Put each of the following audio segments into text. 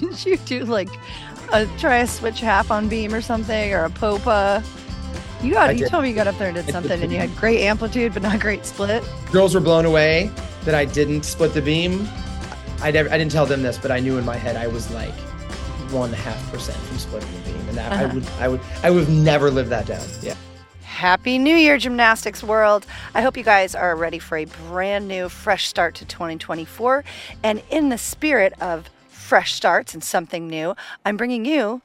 Didn't you do like a try a switch half on beam or something or a popa? You got I you did. told me you got up there and did something and you had great amplitude but not great split. Girls were blown away that I didn't split the beam. I never, I didn't tell them this, but I knew in my head I was like one half percent from splitting the beam, and that I Uh-huh. would, I would, I would have never lived that down. Yeah. Happy New Year, gymnastics world. I hope you guys are ready for a brand new, fresh start to 2024. And in the spirit of fresh starts and something new, I'm bringing you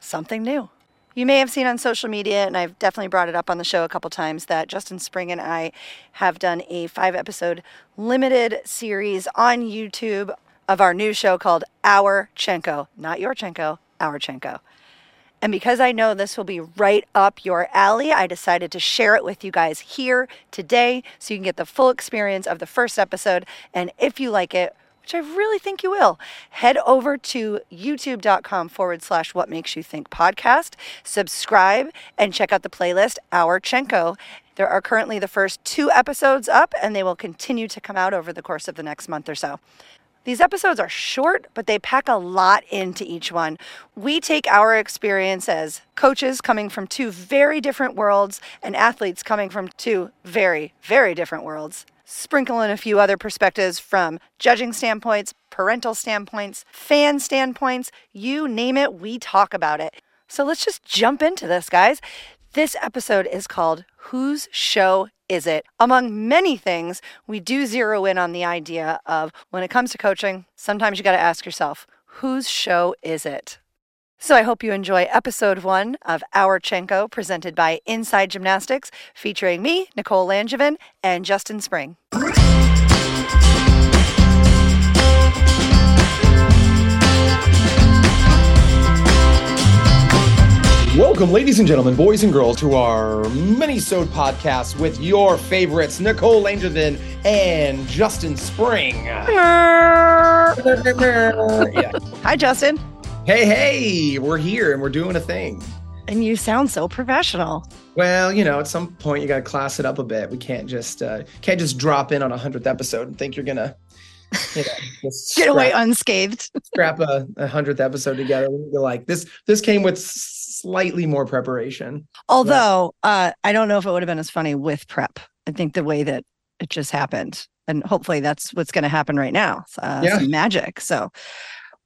something new. You may have seen on social media, and I've definitely brought it up on the show a couple times, that Justin Spring and I have done a five episode limited series on YouTube of our new show called Our Chenko. Not your Chenko, Our Chenko. And because I know this will be right up your alley, I decided to share it with you guys here today so you can get the full experience of the first episode. And if you like it, which I really think you will, head over to youtube.com forward slash what makes you think podcast, subscribe, and check out the playlist Our Chenko. There are currently the first two episodes up, and they will continue to come out over the course of the next month or so. These episodes are short, but they pack a lot into each one. We take our experience as coaches coming from two very different worlds and athletes coming from two very, very different worlds. Sprinkle in a few other perspectives from judging standpoints, parental standpoints, fan standpoints, you name it, we talk about it. So let's just jump into this, guys. This episode is called Whose Show Is It? Among many things, we do zero in on the idea of when it comes to coaching, sometimes you got to ask yourself, whose show is it? So I hope you enjoy episode one of Our Chenko, presented by Inside Gymnastics, featuring me, Nicole Langevin, and Justin Spring. Welcome, ladies and gentlemen, boys and girls, to our mini-sode podcast with your favorites, Nicole Langevin and Justin Spring. yeah. Hi, Justin. Hey, hey, we're here and we're doing a thing. And you sound so professional. Well, you know, at some point you got to class it up a bit. We can't just uh, can't just drop in on a hundredth episode and think you're gonna, you know, just Get away unscathed. scrap a, hundredth episode together. To like this. This came with slightly more preparation. Although uh, I don't know if it would have been as funny with prep. I think the way that it just happened, and hopefully that's what's going to happen right now. Uh, Yeah. Some magic. So,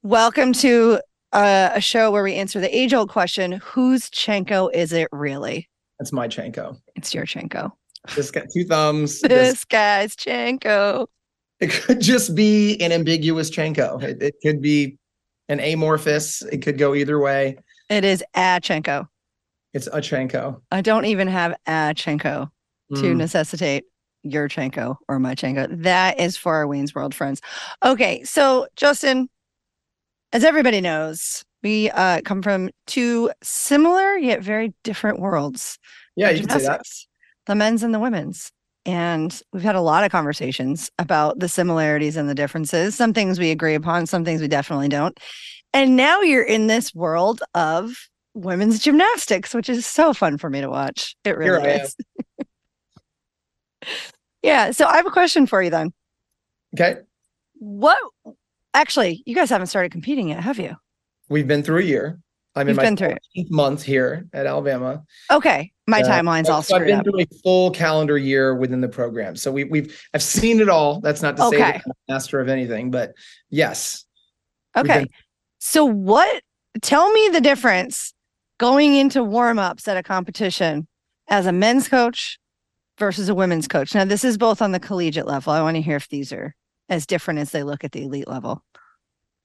welcome to uh, a show where we answer the age-old question: Whose Chenko is it really? That's my Chenko. It's your Chenko. This got two thumbs. This This, guy's Chenko. it could just be an ambiguous Chenko. It, it could be an amorphous. It could go either way. It is a Chenko. It's a Chanko. I don't even have a Chenko to Mm. necessitate your Chenko or my Chenko. That is for our Wayne's World friends. Okay, so Justin, as everybody knows, we uh, come from two similar yet very different worlds. Yeah, you can say that. The men's and the women's. And we've had a lot of conversations about the similarities and the differences. Some things we agree upon, some things we definitely don't. And now you're in this world of women's gymnastics, which is so fun for me to watch. It really is. yeah. So I have a question for you then. Okay. What actually, you guys haven't started competing yet, have you? We've been through a year. I'm You've in my been through it. 14th month here at Alabama. Okay. My Uh, timeline's all so I've been up. through a full calendar year within the program. So we, we've I've seen it all. That's not to say Okay. that I'm a master of anything, but yes. Okay. been- So what tell me the difference going into warm-ups at a competition as a men's coach versus a women's coach. Now this is both on the collegiate level. I want to hear if these are as different as they look at the elite level.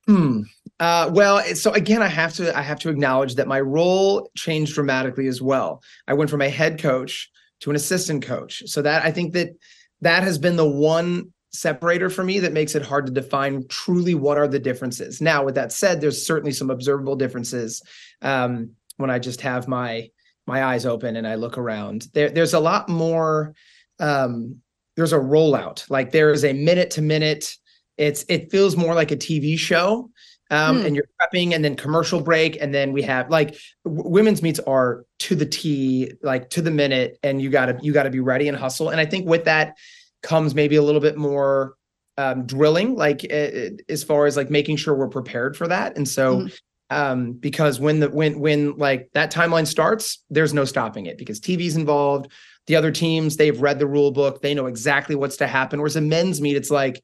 Hmm. Uh, well, so again, I have to I have to acknowledge that my role changed dramatically as well. I went from a head coach to an assistant coach. So that I think that that has been the one separator for me that makes it hard to define truly what are the differences. Now, with that said, there's certainly some observable differences um, when I just have my my eyes open and I look around. There, there's a lot more. Um, there's a rollout. Like there is a minute to minute. It's it feels more like a TV show. Um, Hmm. and you're prepping and then commercial break and then we have like w- women's meets are to the T, like to the minute, and you gotta you gotta be ready and hustle. And I think with that comes maybe a little bit more um, drilling, like uh, as far as like making sure we're prepared for that. And so, mm-hmm. um, because when the when when like that timeline starts, there's no stopping it because TV's involved. The other teams, they've read the rule book, they know exactly what's to happen. Whereas a men's meet, it's like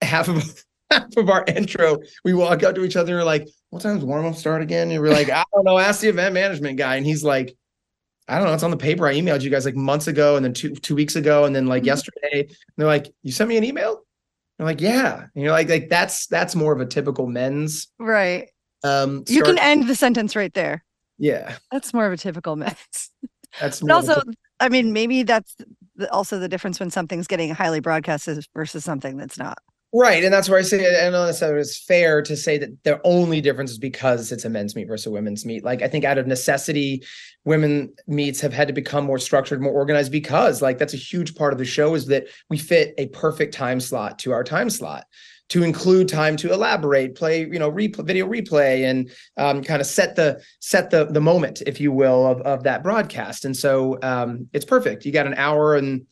half of half of our intro, we walk up to each other and we're like, "What time's warm up start again?" And we're like, "I don't know. Ask the event management guy." And he's like I don't know. It's on the paper. I emailed you guys like months ago and then two two weeks ago and then like mm-hmm. yesterday. And they're like, you sent me an email? I'm like, yeah. And you're like, like that's that's more of a typical men's. Right. Um you can end the sentence right there. Yeah. That's more of a typical men's. That's also, I mean, maybe that's also the difference when something's getting highly broadcasted versus something that's not. Right. And that's where I say, I don't know it's fair to say that the only difference is because it's a men's meet versus a women's meet. Like, I think out of necessity, women meets have had to become more structured, more organized because, like, that's a huge part of the show is that we fit a perfect time slot to our time slot to include time to elaborate, play, you know, replay, video replay, and um, kind of set the set the the moment, if you will, of of that broadcast. And so um, it's perfect. You got an hour and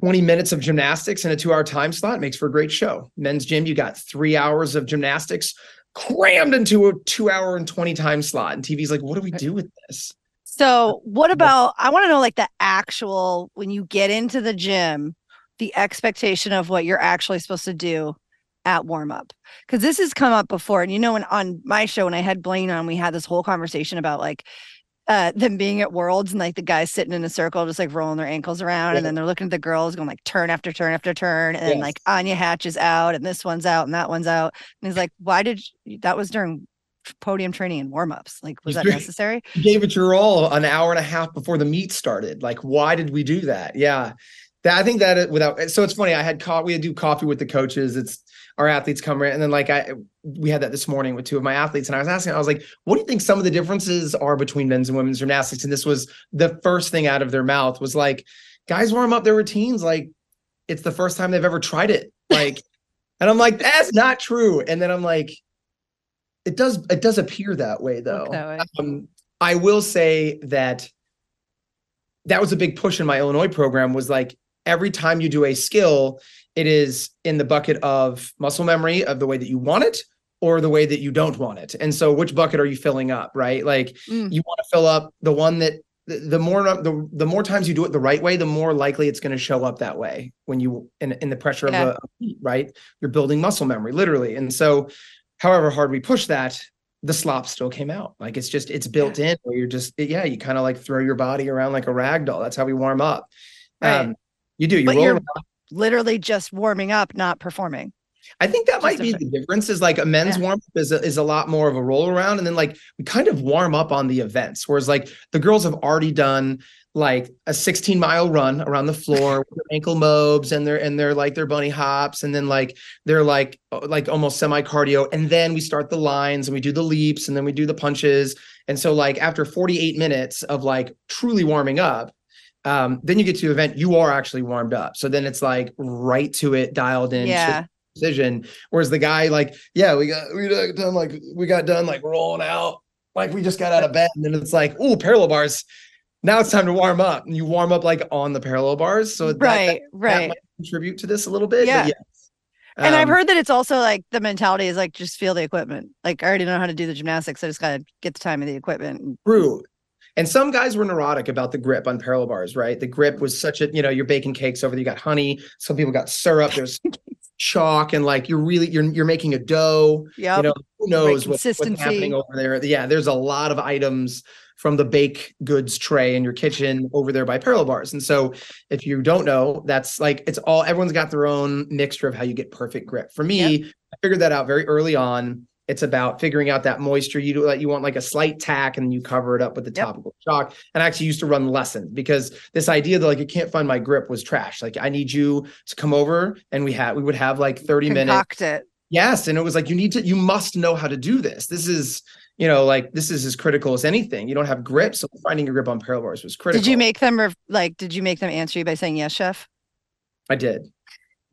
20 minutes of gymnastics in a two hour time slot makes for a great show. Men's gym, you got three hours of gymnastics crammed into a two hour and 20 time slot. And TV's like, what do we do with this? So, what about? I want to know like the actual when you get into the gym, the expectation of what you're actually supposed to do at warm up because this has come up before and you know when on my show when i had blaine on we had this whole conversation about like uh, them being at Worlds and like the guys sitting in a circle, just like rolling their ankles around, yeah. and then they're looking at the girls going like turn after turn after turn, and yes. like Anya Hatch is out, and this one's out, and that one's out, and he's like, "Why did you, that was during podium training and warm ups? Like, was that necessary?" You gave it your all an hour and a half before the meet started. Like, why did we do that? Yeah, that I think that without so it's funny. I had coffee. We do coffee with the coaches. It's our athletes come in and then like I we had that this morning with two of my athletes and I was asking I was like what do you think some of the differences are between men's and women's gymnastics and this was the first thing out of their mouth was like guys warm up their routines like it's the first time they've ever tried it like and I'm like that's not true and then I'm like it does it does appear that way though that way. Um, I will say that that was a big push in my Illinois program was like every time you do a skill it is in the bucket of muscle memory of the way that you want it or the way that you don't want it. And so which bucket are you filling up, right? Like mm. you want to fill up the one that the, more the, the more times you do it the right way, the more likely it's going to show up that way when you in, in the pressure yeah. of the right. You're building muscle memory literally. And so however hard we push that, the slop still came out. Like it's just it's built yeah. in where you're just yeah, you kind of like throw your body around like a rag doll. That's how we warm up. Right. Um, you do. You but roll literally just warming up, not performing. I think that might be the difference. Is like a men's yeah. warm up is a, is a lot more of a roll around, and then like we kind of warm up on the events. Whereas like the girls have already done like a 16 mile run around the floor with their ankle mobs and their and they're like their bunny hops, and then like they're like like almost semi cardio, and then we start the lines and we do the leaps, and then we do the punches. And so like after 48 minutes of like truly warming up, um, then you get to the event, you are actually warmed up. So then it's like right to it, dialed in. Yeah. Decision. Whereas the guy, like, yeah, we got we got done like we got done like rolling out, like we just got out of bed, and then it's like, oh, parallel bars. Now it's time to warm up, and you warm up like on the parallel bars. So right, that, that, right, that contribute to this a little bit. Yeah. and um, I've heard that it's also like the mentality is like just feel the equipment. Like I already know how to do the gymnastics. I just gotta get the time of the equipment. True. And some guys were neurotic about the grip on parallel bars, right? The grip was such a, you know, you're baking cakes over there, you got honey. Some people got syrup. There's chalk and like you're really you're you're making a dough. Yeah. You know, who knows what, what's happening over there. Yeah, there's a lot of items from the bake goods tray in your kitchen over there by parallel bars. And so if you don't know, that's like it's all everyone's got their own mixture of how you get perfect grip. For me, yep. I figured that out very early on it's about figuring out that moisture. You do like you want like a slight tack and you cover it up with the yep. topical chalk. And I actually used to run lessons because this idea that like you can't find my grip was trash. Like I need you to come over and we had we would have like 30 Concoct minutes. it. Yes. And it was like you need to, you must know how to do this. This is, you know, like this is as critical as anything. You don't have grip. So finding your grip on parallel bars was critical. Did you make them or like did you make them answer you by saying yes, chef? I did.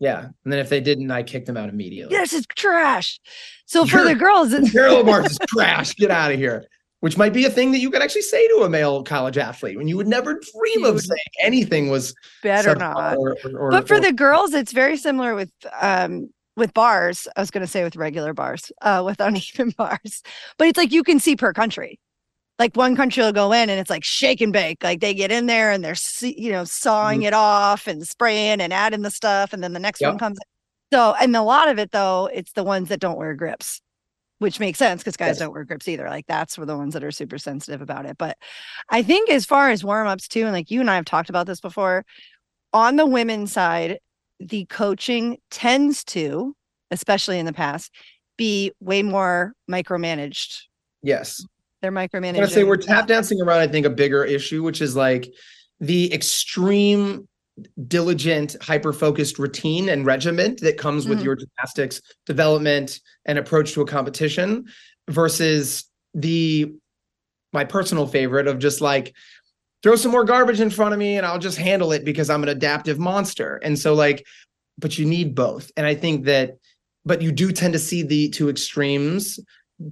Yeah. And then if they didn't, I kicked them out immediately. Yes, it's trash. So for the girls, it's parallel bars is trash. Get out of here. which might be a thing that you could actually say to a male college athlete when you would never dream You of saying anything was Better not. or- or- or- but for or- the girls, it's very similar with um with bars. I was going to say with regular bars, uh, with uneven bars, but it's like you can see per country. Like one country will go in and it's like shake and bake. Like they get in there and they're you know sawing Mm-hmm. it off and spraying and adding the stuff, and then the next one Yep. comes. So and a lot of it though, it's the ones that don't wear grips, which makes sense because guys Yes. don't wear grips either. Like that's for the ones that are super sensitive about it. But I think as far as warm ups too, and like you and I have talked about this before, on the women's side, the coaching tends to, especially in the past, be way more micromanaged. yes They're micromanaging. Gonna say we're tap dancing around, I think, a bigger issue, which is like the extreme diligent, hyper-focused routine and regiment that comes with Mhm. your gymnastics development and approach to a competition versus the my personal favorite of just like throw some more garbage in front of me and I'll just handle it because I'm an adaptive monster. And so like, but you need both. And I think that, but you do tend to see the two extremes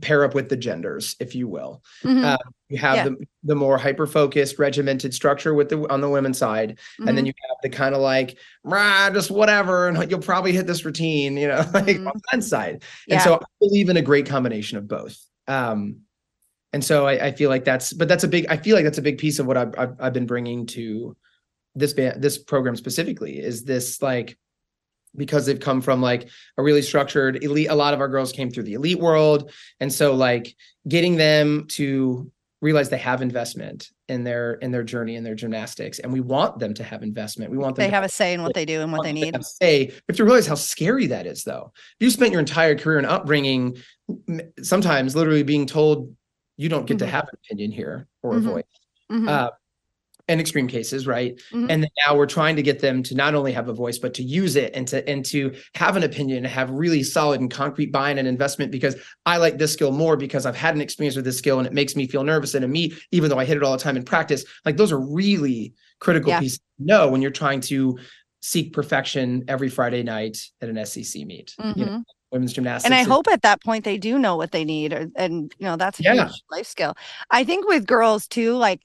pair up with the genders, if you will. Mhm, uh, You have Yeah. the the more hyper focused, regimented structure with the on the women's side, and then mhm. you have the kind of like, "Rah, just whatever, and you'll probably hit this routine, you know, like Mhm. on the men's side. yeah. And so I believe in a great combination of both. Um, and so I, I feel like that's, but that's a big, I feel like that's a big piece of what I've, I've, I've been bringing to this band, this program specifically is this like, because they've come from like a really structured elite, a lot of our girls came through the elite world. And so like getting them to realize they have investment in their, in their journey, in their gymnastics. And we want them to have investment. We want them they to have a say in what they do and what they need. say you have to realize how scary that is though if you spent your entire career and upbringing sometimes literally being told you don't get to Mhm. have an opinion here or Mhm. a voice Mhm, uh, in extreme cases right Mhm. and then now we're trying to get them to not only have a voice but to use it and to and to have an opinion and have really solid and concrete buy-in and investment because i like this skill more because i've had an experience with this skill and it makes me feel nervous and a me even though i hit it all the time in practice like those are really critical Yeah. pieces to know when you're trying to seek perfection every friday night at an SEC meet you know mhm. women's gymnastics and I hope at that point they do know what they need, or, and you know that's a Yeah. huge life skill. I think with girls too, like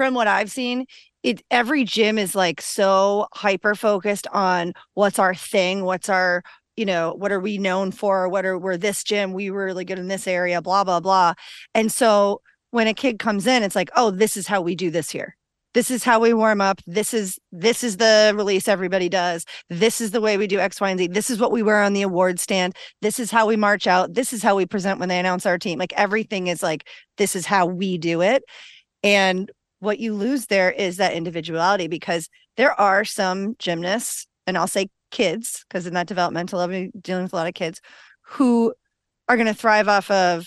from what I've seen, it every gym is like so hyper focused on what's our thing, what's our you know what are we known for, what are we're this gym, we were really good in this area, blah blah blah, and so when a kid comes in, it's like, oh, this is how we do this here. This is how we warm up. This is this is the release everybody does. This is the way we do X, Y, and Z. This is what we wear on the award stand this is how we march out this is how we present when they announce our team like everything is like this is how we do it and what you lose there is that individuality because there are some gymnasts and i'll say kids because in that developmental you're dealing with a lot of kids who are going to thrive off of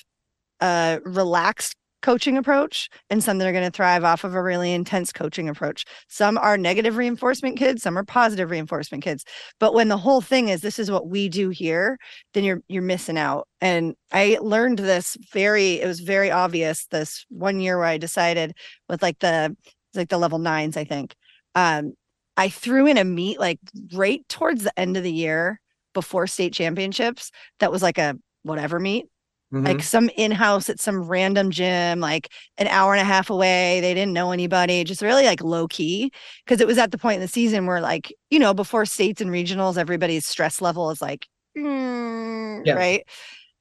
a relaxed coaching approach and some that are going to thrive off of a really intense coaching approach. Some are negative reinforcement kids some are positive reinforcement kids. But when the whole thing is this is what we do here then you're you're missing out. And i learned this very it was very obvious this one year where i decided with like the like the level nines i think um i threw in a meet like right towards the end of the year before state championships that was like a whatever meet Mhm. like some in-house at some random gym like an hour and a half away they didn't know anybody just really like low key because it was at the point in the season where like you know before states and regionals everybody's stress level is like mm, Yeah. right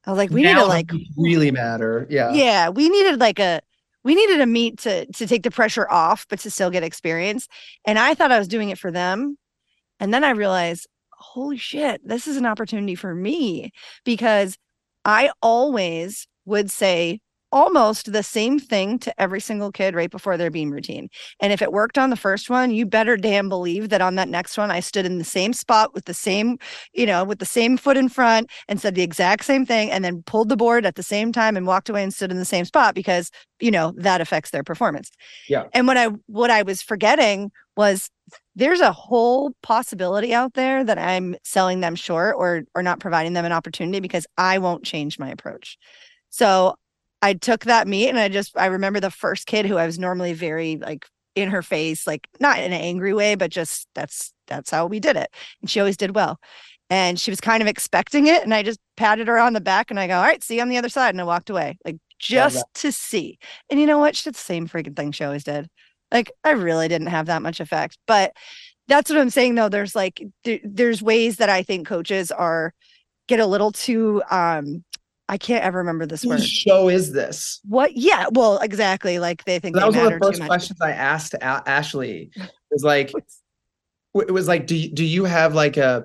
i was like we need to like really matter yeah yeah we needed like a we needed a meet to to take the pressure off but to still get experience and i thought i was doing it for them and then i realized holy shit this is an opportunity for me because i always would say almost the same thing to every single kid right before their beam routine. And if it worked on the first one you better damn believe that on that next one i stood in the same spot with the same you know with the same foot in front and said the exact same thing and then pulled the board at the same time and walked away and stood in the same spot because you know that affects their performance. Yeah. and what i what i was forgetting was there's a whole possibility out there that i'm selling them short or or not providing them an opportunity because i won't change my approach. So i took that meet and i just i remember the first kid who i was normally very like in her face like not in an angry way but just that's that's how we did it and she always did well and she was kind of expecting it and i just patted her on the back and i go all right see you on the other side and i walked away like just to see. And you know what? She did the same freaking thing she always did. Like I really didn't have that much effect, but that's what I'm saying though. There's like there, there's ways that I think coaches are get a little too um I can't ever remember this word. show is this? What? Yeah. Well, exactly. Like they think that they was one of the first questions I asked A- Ashley. Is like, it was like, do you, do you have like a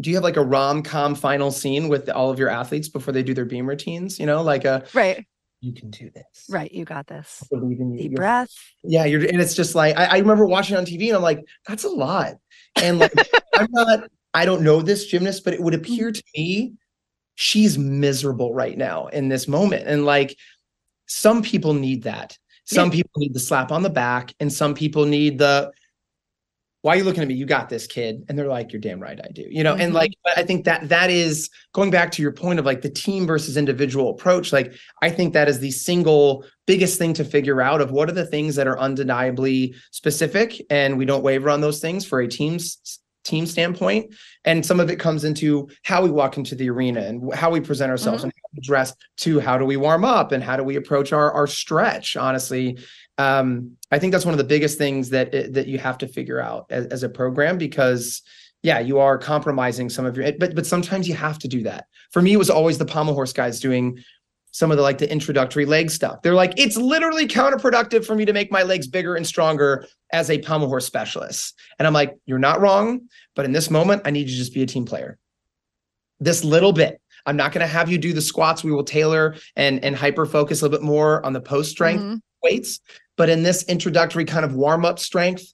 do you have like a rom com final scene with all of your athletes before they do their beam routines? You know, like a Right. you can do this. Right. You got this. I believe in you. Deep You're- breath. Yeah, you're and it's just like I, I remember watching on TV and I'm like, that's a lot. And like I'm not, I don't know this gymnast, but it would appear mm-hmm. to me she's miserable right now in this moment. And like some people need that. Some people need the slap on the back, and some people need the why are you looking at me? You got this, kid. And they're like, You're damn right, I do. You know, and Mhm. like but I think that that is going back to your point of like the team versus individual approach. Like, I think that is the single biggest thing to figure out of what are the things that are undeniably specific, and we don't waver on those things for a team's team standpoint. And some of it comes into how we walk into the arena and how we present ourselves and how we dress to how do we warm up and how do we approach our our stretch, honestly um, I think that's one of the biggest things that that you have to figure out as, as a program because yeah, you are compromising some of your but but sometimes you have to do that. For me, it was always the pommel horse guys doing some of the like the introductory leg stuff. They're like, it's literally counterproductive for me to make my legs bigger and stronger as a pommel horse specialist. And I'm like, you're not wrong, but in this moment, I need you to just be a team player. This little bit. I'm not going to have you do the squats. We will tailor and and hyper focus a little bit more on the post strength Mhm. weights but in this introductory kind of warm up strength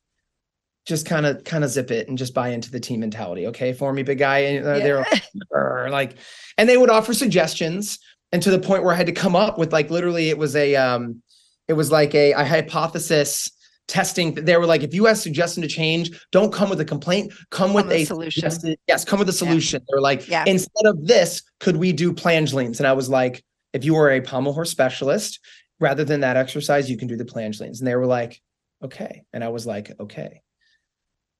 just kind of kind of zip it and just buy into the team mentality okay for me big guy and uh, they're "Arr," like and they would offer suggestions and to the point where i had to come up with like literally it was a um it was like a, a hypothesis testing they were like if you have suggestion to change don't come with a complaint come with with a solution. yes come with a solution they're like Yeah. instead of this could we do planche leans and i was like if you are a pommel horse specialist rather than that exercise, you can do the planche leans. And they were like, okay. And I was like, okay.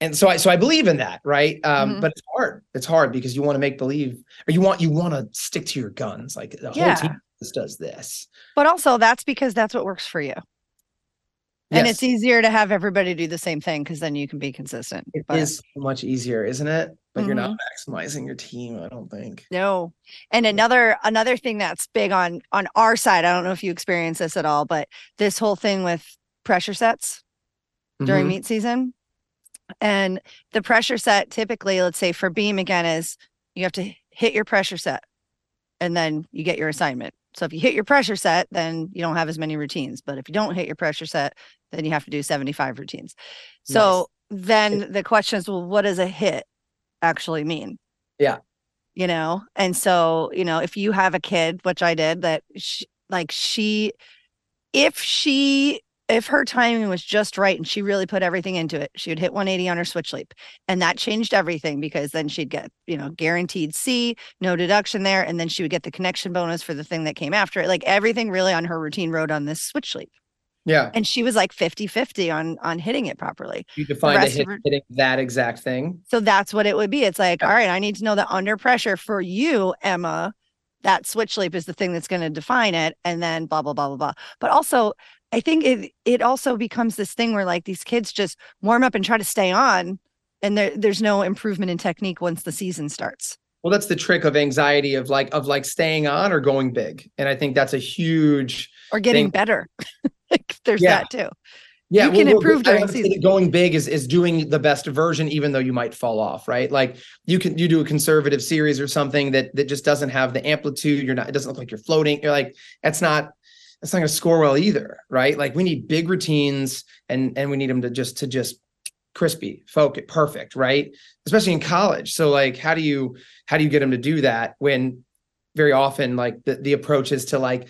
And so I so I believe in that, right? Um, Mhm. but it's hard. It's hard because you want to make believe or you want you want to stick to your guns. Like the whole team just does this. But also, that's because that's what works for you. And Yes, it's easier to have everybody do the same thing because then you can be consistent. it but is much easier, isn't it? But you're not Mm-hmm. maximizing your team, I don't think. no. And another another thing that's big on on our side, I don't know if you experience this at all, but this whole thing with pressure sets during Mhm. meet season. And the pressure set typically, let's say for beam again, is you have to hit your pressure set and then you get your assignment. So if you hit your pressure set, then you don't have as many routines. But if you don't hit your pressure set, then you have to do 75 routines. So then the question is, well, what does a hit actually mean? Yeah. You know, and so, you know, if you have a kid, which I did, that she, like she, if she if her timing was just right and she really put everything into it, she would hit 180 on her switch leap. And that changed everything because then she'd get, you know, guaranteed C, no deduction there. And then she would get the connection bonus for the thing that came after it. Like everything really on her routine rode on this switch leap. Yeah. And she was like 50 50 on on hitting it properly. You define hit, her- hitting that exact thing. So that's what it would be. It's like, Yeah. all right, I need to know that under pressure for you, Emma, that switch leap is the thing that's going to define it. And then blah, blah, blah, blah, blah. But also, I think it it also becomes this thing where like these kids just warm up and try to stay on. And there, there's no improvement in technique once the season starts. Well, that's the trick of anxiety of like of like staying on or going big. And I think that's a huge Or getting Thing- better. like there's Yeah. that too. Yeah, You can improve I during season. Going big is is doing the best version, even though you might fall off, right? Like you can you do a conservative series or something that that just doesn't have the amplitude. You're not. It doesn't look like you're floating. You're like that's not that's not going to score well either, right? Like we need big routines and and we need them to just to just crispy, focus, perfect, right? Especially in college. So like, how do you how do you get them to do that when very often like the the approach is to like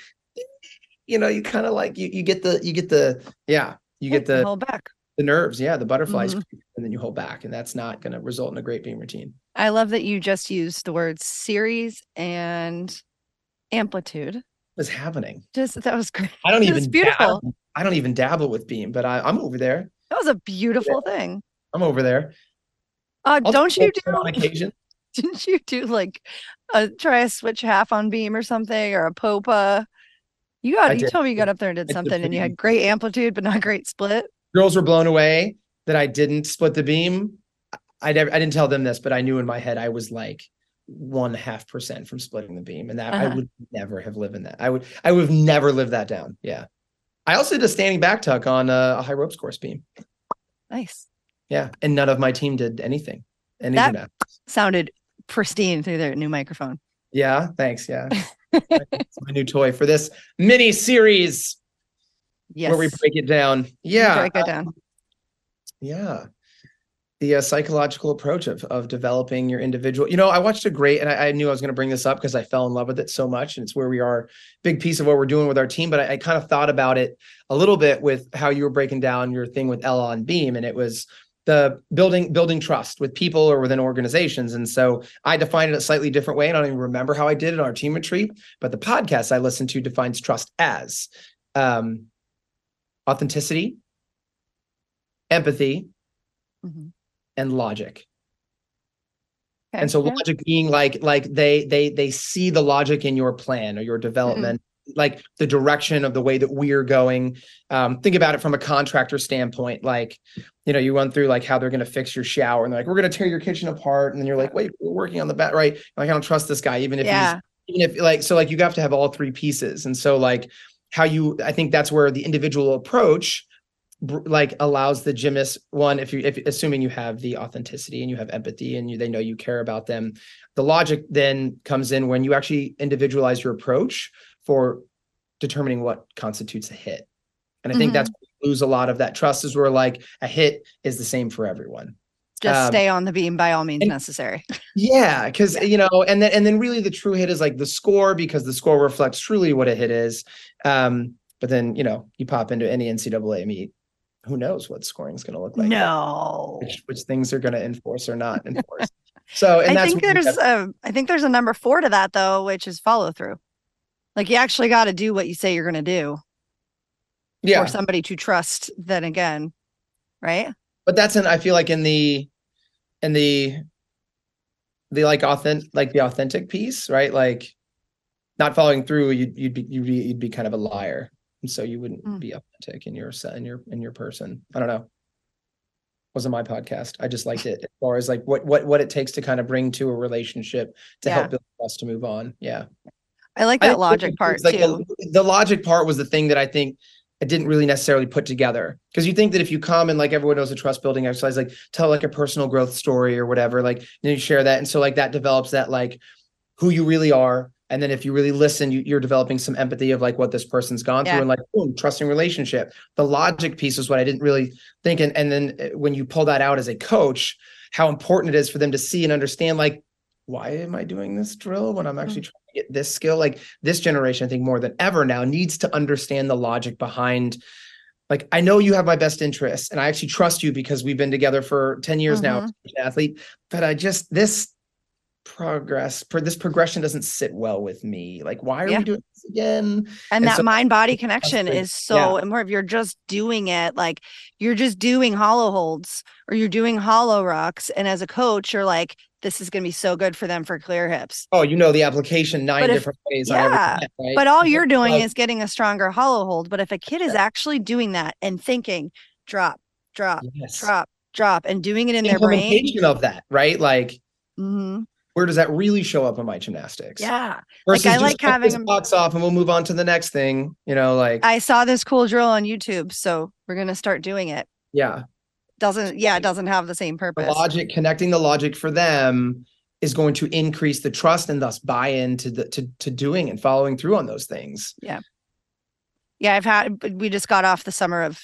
you know you kind of like you you get the you get the yeah you get the hold back. the nerves, yeah, the butterflies, Mhm. and then you hold back, and that's not going to result in a great beam routine. I love that you just used the words series and amplitude. What's happening? Just that was great. I don't It even beautiful. Dabble, I don't even dabble with beam, but I, I'm over there. That was a beautiful thing. I'm over there. Uh, don't do you it do? on occasion? Didn't you do like a try a switch half on beam or something or a popa? You got I you did. told me you got up there and did something and you had great amplitude, but not great split. Girls were blown away that I didn't split the beam. I never, I didn't tell them this, but I knew in my head I was like one half percent from splitting the beam, and that I Uh-huh. would never have lived in that. I would, I would have never lived that down. Yeah, I also did a standing back tuck on a, a high ropes course beam. Nice. Yeah, and none of my team did anything. Any That-. Sounded pristine through their new microphone. Yeah, thanks. Yeah, it's my new toy for this mini series Yes. where we break it down. Yeah, Break it down. Yeah. The uh, psychological approach of of developing your individual. You know, I watched a great, and I, I knew I was going to bring this up because I fell in love with it so much, and it's where we are, big piece of what we're doing with our team. But I, I kind of thought about it a little bit with how you were breaking down your thing with Ella on Beam, and it was the building building trust with people or within organizations. And so I defined it a slightly different way. And I don't even remember how I did it on our team retreat, but the podcast I listened to defines trust as um, authenticity, empathy, Mhm. And logic. Okay, And so logic being like like they they they see the logic in your plan or your development, like the direction of the way that we're going. Um, think about it from a contractor standpoint. Like, you know, you run through like how they're going to fix your shower, and they're like, "We're going to tear your kitchen apart," and then you're like, "Wait, we're working on the bat, right?" Like, I don't trust this guy, even if yeah. he's even if like so like you have to have all three pieces, and so like how you, I think that's where the individual approach like allows the gymnast one if you if assuming you have the authenticity and you have empathy and you they know you care about them the logic then comes in when you actually individualize your approach for determining what constitutes a hit and i think that's lose a lot of that trust is where like a hit is the same for everyone Just um, stay on the beam by all means and- necessary. yeah, because you know, and then and then really the true hit is like the score because the score reflects truly what a hit is. Um, but then you know, you pop into any NCAA meet, who knows what scoring is going to look like? no. which, which things are going to enforce or not enforce. So, and I think there's have- a I think there's a number four to that though, which is follow through. Like you actually got to do what you say you're going to do yeah, for somebody to trust. Then again, right? but that's in I feel like in the in the the like authentic like the authentic piece, right? Like not following through, you'd you'd be you'd be, you'd be kind of a liar, so you wouldn't Mm. be authentic in your se- in your in your person. I don't know. Wasn't my podcast. I just liked it as far as like what what what it takes to kind of bring to a relationship to Yeah. help build trust to move on. Yeah. I like I that think logic it's part like too. The, the logic part was the thing that I think I didn't really necessarily put together because you think that if you come and like everyone knows a trust building exercise, like tell like a personal growth story or whatever, like then you share that, and so like that develops that like who you really are, and then if you really listen, you, you're developing some empathy of like what this person's gone Yeah. through, and like boom, trusting relationship. The logic piece is what I didn't really think, and and then uh, when you pull that out as a coach, how important it is for them to see and understand like why am I doing this drill when I'm actually trying to get this skill? Like this generation, I think more than ever now needs to understand the logic behind. Like I know you have my best interests, and I actually trust you because we've been together for ten years now, as an athlete. But I just this progress, for this progression doesn't sit well with me. Like why are Yeah. we doing this again? And, and that so- mind body connection is so and more if you're just doing it, like you're just doing hollow holds or you're doing hollow rocks. And as a coach, you're like, this is gonna be so good for them for clear hips. Oh, you know the application nine if- different ways. yeah, client, right? But all you're doing Like, is getting a stronger hollow hold. But if a kid is actually doing that and thinking, drop, drop, yes. drop, drop, and doing it in their brain. of that, right? Like mhm, where does that really show up in my gymnastics? Yeah. Versus I just like having this box off and we'll move on to the next thing. You know, like I saw this cool drill on YouTube, so we're gonna start doing it. yeah, Doesn't yeah, it doesn't have the same the purpose. logic connecting the logic for them is going to increase the trust and thus buy into the to to doing and following through on those things. yeah Yeah, i've had we just got off the summer of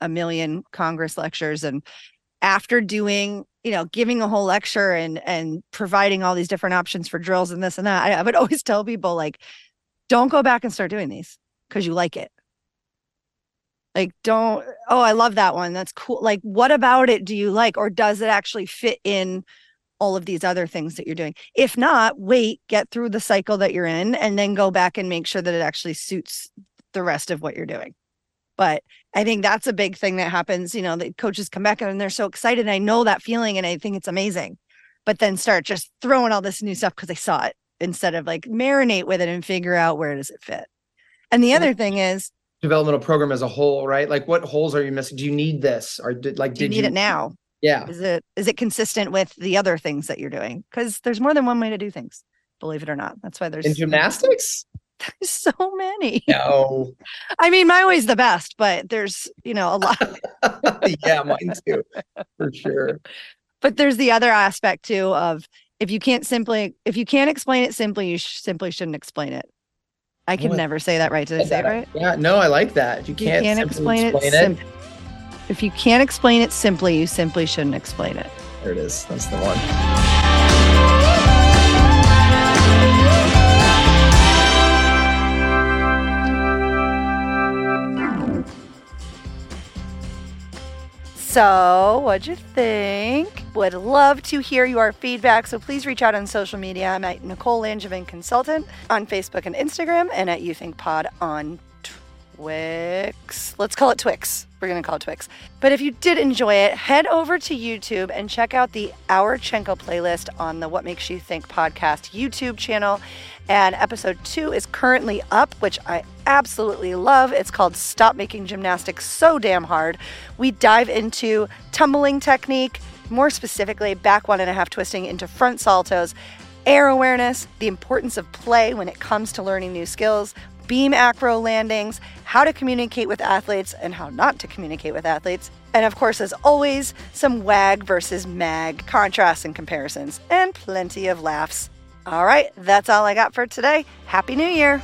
a million congress lectures and after doing you know giving a whole lecture and and providing all these different options for drills and this and that i, I would always tell people like don't go back and start doing these because you like it. Like don't oh i love that one. That's cool. Like what about it do you like or does it actually fit in all of these other things that you're doing? If not wait get through the cycle that you're in and then go back and make sure that it actually suits the rest of what you're doing. But I think that's a big thing that happens. You know, the coaches come back and they're so excited. I know that feeling and I think it's amazing. But then start just throwing all this new stuff because they saw it instead of like marinate with it and figure out where does it fit. And the other thing is developmental program as a whole, right? Like what holes are you missing? Do you need this? Or did like do you need you it now? Yeah. Is it is it consistent with the other things that you're doing? Because there's more than one way to do things, believe it or not. That's why there's In gymnastics? there's so many. No. I mean, my way's the best, but there's, you know, a lot. yeah, mine too. For sure. but there's the other aspect too of if you can't simply if you can't explain it simply, you sh- simply shouldn't explain it. I can Oh, never say that right. Did I say it right? Yeah, no, I like that. If you can't, you can't simply explain, it, sim- if you can't explain it simply, you simply shouldn't explain it. there it is. That's the one. So, what'd you think? Would love to hear your feedback. So, please reach out on social media. I'm at Nicole Langevin Consultant on Facebook and Instagram, and at You Think Pod on Twix. Let's call it Twix. We're going to call it Twix. But if you did enjoy it, head over to YouTube and check out the Our Chenko playlist on the What Makes You Think podcast YouTube channel. And episode two is currently up, which I absolutely love. It's called Stop Making Gymnastics So Damn Hard. We dive into tumbling technique, more specifically, back one and a half twisting into front saltos, air awareness, the importance of play when it comes to learning new skills, beam acro landings, how to communicate with athletes and how not to communicate with athletes. And of course, as always, some WAG versus MAG contrasts and comparisons, and plenty of laughs. All right, that's all I got for today. Happy New Year!